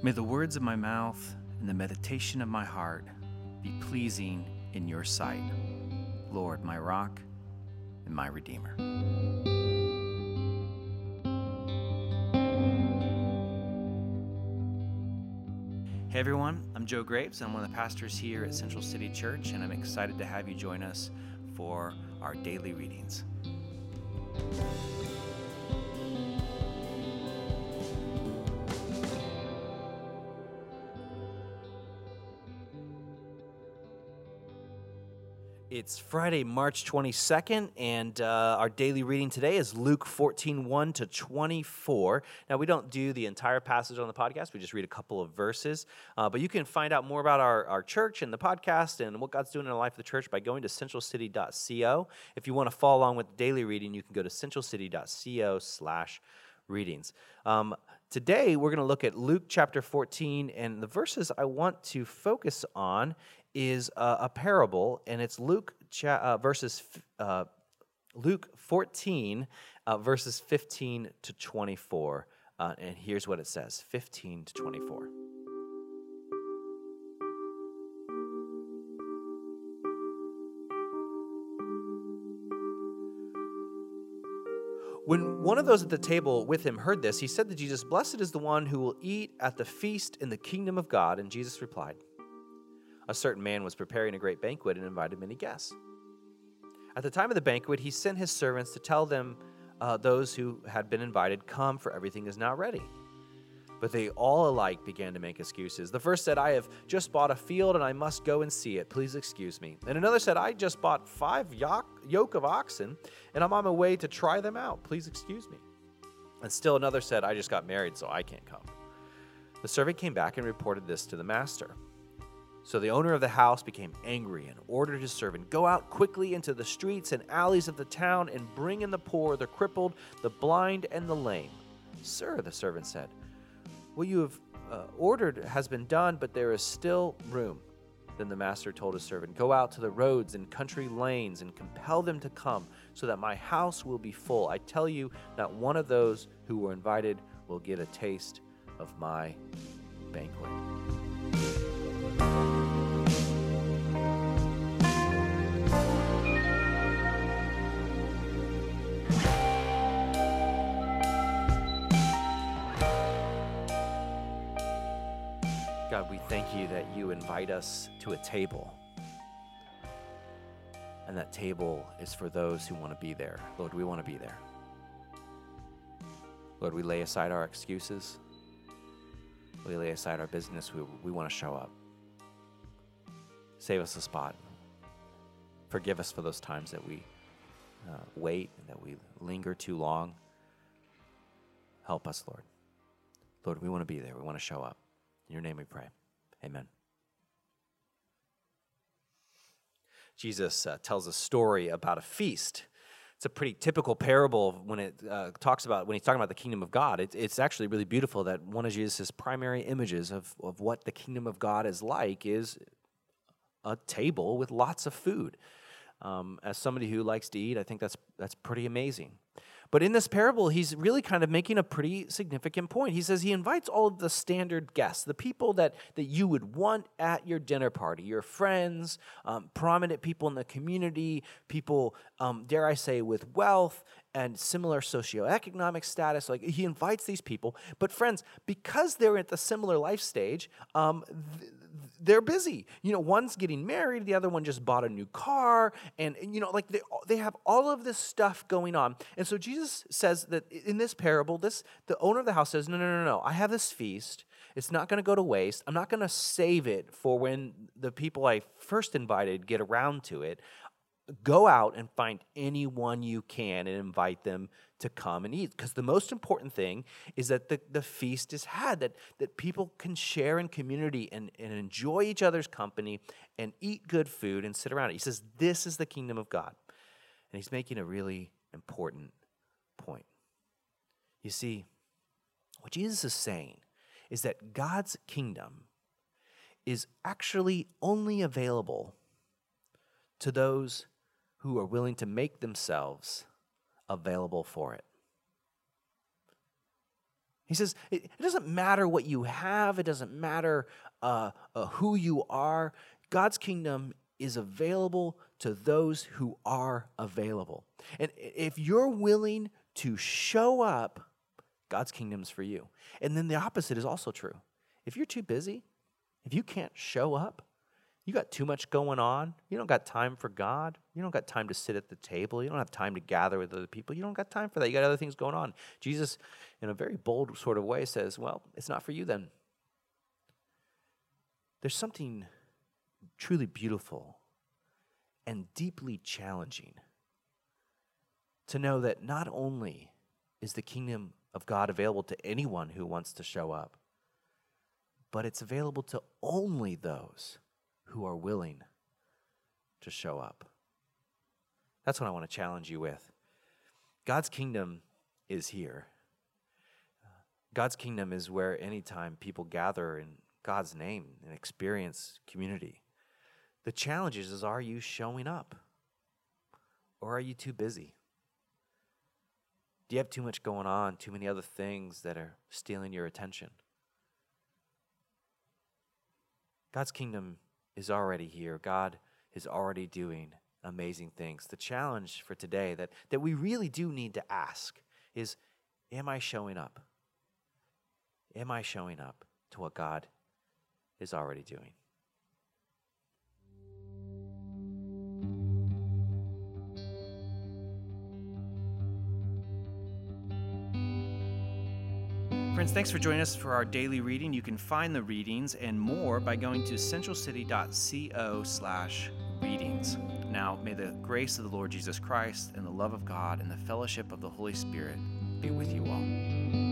May the words of my mouth and the meditation of my heart be pleasing in your sight, Lord, my rock and my redeemer. Hey everyone, I'm Joe Graves. I'm one of the pastors here at Central City Church, and I'm excited to have you join us for our daily readings. It's Friday, March 22nd, and uh, our daily reading today is Luke 14 1 to 24. Now, we don't do the entire passage on the podcast, we just read a couple of verses. Uh, but you can find out more about our, our church and the podcast and what God's doing in the life of the church by going to centralcity.co. If you want to follow along with daily reading, you can go to centralcity.co slash readings. Um, today, we're going to look at Luke chapter 14, and the verses I want to focus on is a, a parable, and it's Luke cha- uh, verses uh, Luke 14 uh, verses 15 to 24. Uh, and here's what it says 15 to 24. When one of those at the table with him heard this, he said to Jesus, Blessed is the one who will eat at the feast in the kingdom of God. And Jesus replied, a certain man was preparing a great banquet and invited many guests. At the time of the banquet, he sent his servants to tell them, uh, those who had been invited, Come, for everything is now ready. But they all alike began to make excuses. The first said, I have just bought a field and I must go and see it. Please excuse me. And another said, I just bought five yoke of oxen and I'm on my way to try them out. Please excuse me. And still another said, I just got married, so I can't come. The servant came back and reported this to the master. So the owner of the house became angry and ordered his servant, Go out quickly into the streets and alleys of the town and bring in the poor, the crippled, the blind, and the lame. Sir, the servant said, What you have uh, ordered has been done, but there is still room. Then the master told his servant, Go out to the roads and country lanes and compel them to come, so that my house will be full. I tell you, not one of those who were invited will get a taste of my banquet. We thank you that you invite us to a table. And that table is for those who want to be there. Lord, we want to be there. Lord, we lay aside our excuses. We lay aside our business. We, we want to show up. Save us a spot. Forgive us for those times that we uh, wait and that we linger too long. Help us, Lord. Lord, we want to be there. We want to show up. In your name we pray. Amen. Jesus uh, tells a story about a feast. It's a pretty typical parable when it uh, talks about when he's talking about the kingdom of God. It, it's actually really beautiful that one of Jesus' primary images of, of what the kingdom of God is like is a table with lots of food. Um, as somebody who likes to eat, I think that's that's pretty amazing. But in this parable, he's really kind of making a pretty significant point. He says he invites all of the standard guests, the people that, that you would want at your dinner party, your friends, um, prominent people in the community, people, um, dare I say, with wealth and similar socioeconomic status. Like he invites these people. But friends, because they're at the similar life stage, um, th- they're busy. You know, one's getting married, the other one just bought a new car, and you know, like they, they have all of this stuff going on. And so Jesus says that in this parable, this the owner of the house says, No, no, no, no, I have this feast. It's not going to go to waste. I'm not going to save it for when the people I first invited get around to it go out and find anyone you can and invite them to come and eat. Because the most important thing is that the, the feast is had, that, that people can share in community and, and enjoy each other's company and eat good food and sit around it. He says, This is the kingdom of God. And he's making a really important point. You see, what Jesus is saying is that God's kingdom is actually only available to those who are willing to make themselves available for it. He says, it, doesn't matter what you have, it doesn't matter uh, uh, who you are. God's kingdom is available to those who are available. And if you're willing to show up, God's kingdom's for you. And then the opposite is also true. If you're too busy, if you can't show up, you got too much going on. You don't got time for God. You don't got time to sit at the table. You don't have time to gather with other people. You don't got time for that. You got other things going on. Jesus, in a very bold sort of way, says, Well, it's not for you then. There's something truly beautiful and deeply challenging to know that not only is the kingdom of God available to anyone who wants to show up, but it's available to only those who are willing to show up. That's what I want to challenge you with. God's kingdom is here. God's kingdom is where anytime people gather in God's name and experience community. The challenge is, are you showing up? Or are you too busy? Do you have too much going on, too many other things that are stealing your attention? God's kingdom is already here. God is already doing amazing things. The challenge for today that, that we really do need to ask is Am I showing up? Am I showing up to what God is already doing? Friends, thanks for joining us for our daily reading. You can find the readings and more by going to centralcity.co slash readings. Now, may the grace of the Lord Jesus Christ and the love of God and the fellowship of the Holy Spirit be with you all.